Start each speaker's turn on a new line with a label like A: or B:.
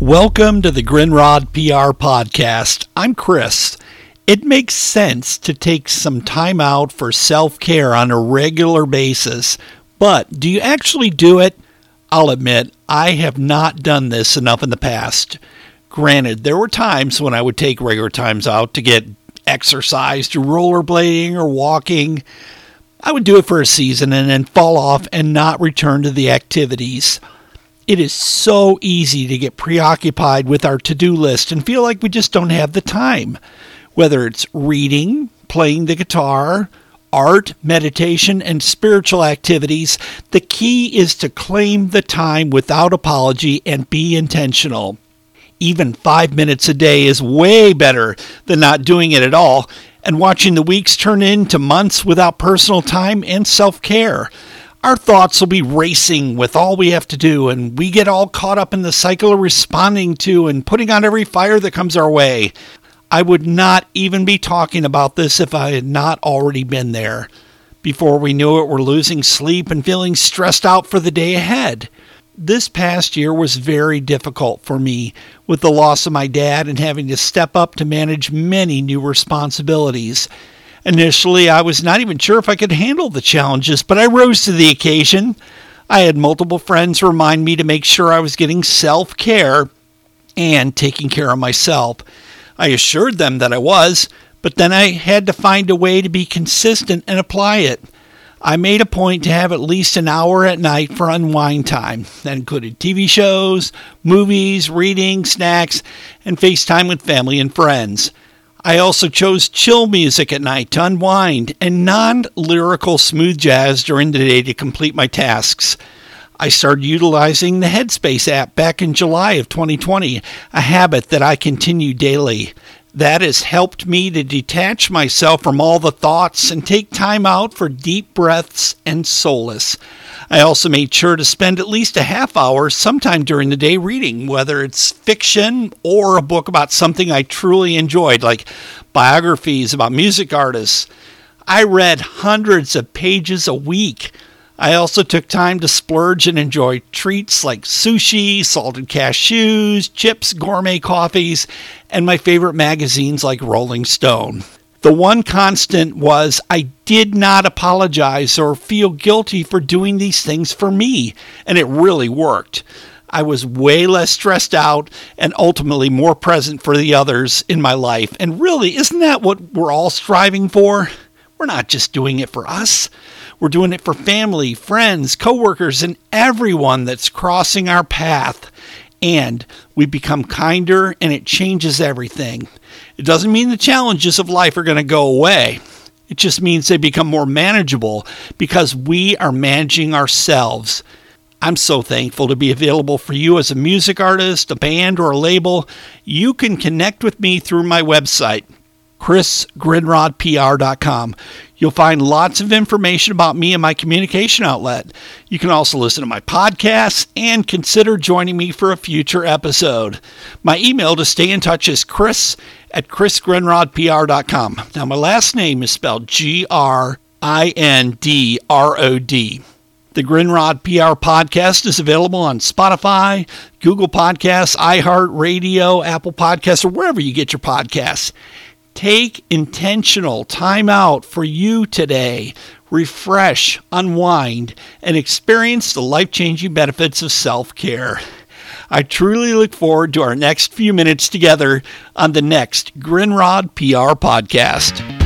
A: Welcome to the Grindrod PR podcast. I'm Chris. It makes sense to take some time out for self care on a regular basis, but do you actually do it? I'll admit, I have not done this enough in the past. Granted, there were times when I would take regular times out to get exercise, to rollerblading or walking. I would do it for a season and then fall off and not return to the activities. It is so easy to get preoccupied with our to do list and feel like we just don't have the time. Whether it's reading, playing the guitar, art, meditation, and spiritual activities, the key is to claim the time without apology and be intentional. Even five minutes a day is way better than not doing it at all and watching the weeks turn into months without personal time and self care our thoughts will be racing with all we have to do, and we get all caught up in the cycle of responding to and putting out every fire that comes our way. I would not even be talking about this if I had not already been there. Before we knew it, we're losing sleep and feeling stressed out for the day ahead. This past year was very difficult for me with the loss of my dad and having to step up to manage many new responsibilities. Initially, I was not even sure if I could handle the challenges, but I rose to the occasion. I had multiple friends remind me to make sure I was getting self care and taking care of myself. I assured them that I was, but then I had to find a way to be consistent and apply it. I made a point to have at least an hour at night for unwind time. That included TV shows, movies, reading, snacks, and FaceTime with family and friends. I also chose chill music at night to unwind and non lyrical smooth jazz during the day to complete my tasks. I started utilizing the Headspace app back in July of 2020, a habit that I continue daily. That has helped me to detach myself from all the thoughts and take time out for deep breaths and solace. I also made sure to spend at least a half hour sometime during the day reading, whether it's fiction or a book about something I truly enjoyed, like biographies about music artists. I read hundreds of pages a week. I also took time to splurge and enjoy treats like sushi, salted cashews, chips, gourmet coffees, and my favorite magazines like Rolling Stone. The one constant was I did not apologize or feel guilty for doing these things for me, and it really worked. I was way less stressed out and ultimately more present for the others in my life. And really, isn't that what we're all striving for? We're not just doing it for us. We're doing it for family, friends, coworkers, and everyone that's crossing our path and we become kinder and it changes everything. It doesn't mean the challenges of life are going to go away. It just means they become more manageable because we are managing ourselves. I'm so thankful to be available for you as a music artist, a band, or a label. You can connect with me through my website, chrisgrindrodpr.com. You'll find lots of information about me and my communication outlet. You can also listen to my podcasts and consider joining me for a future episode. My email to stay in touch is chris at chrisgrindrodpr.com. Now, my last name is spelled G R I N D R O D. The Grindrod PR podcast is available on Spotify, Google Podcasts, iHeartRadio, Apple Podcasts, or wherever you get your podcasts. Take intentional time out for you today. Refresh, unwind, and experience the life changing benefits of self care. I truly look forward to our next few minutes together on the next Grindrod PR podcast.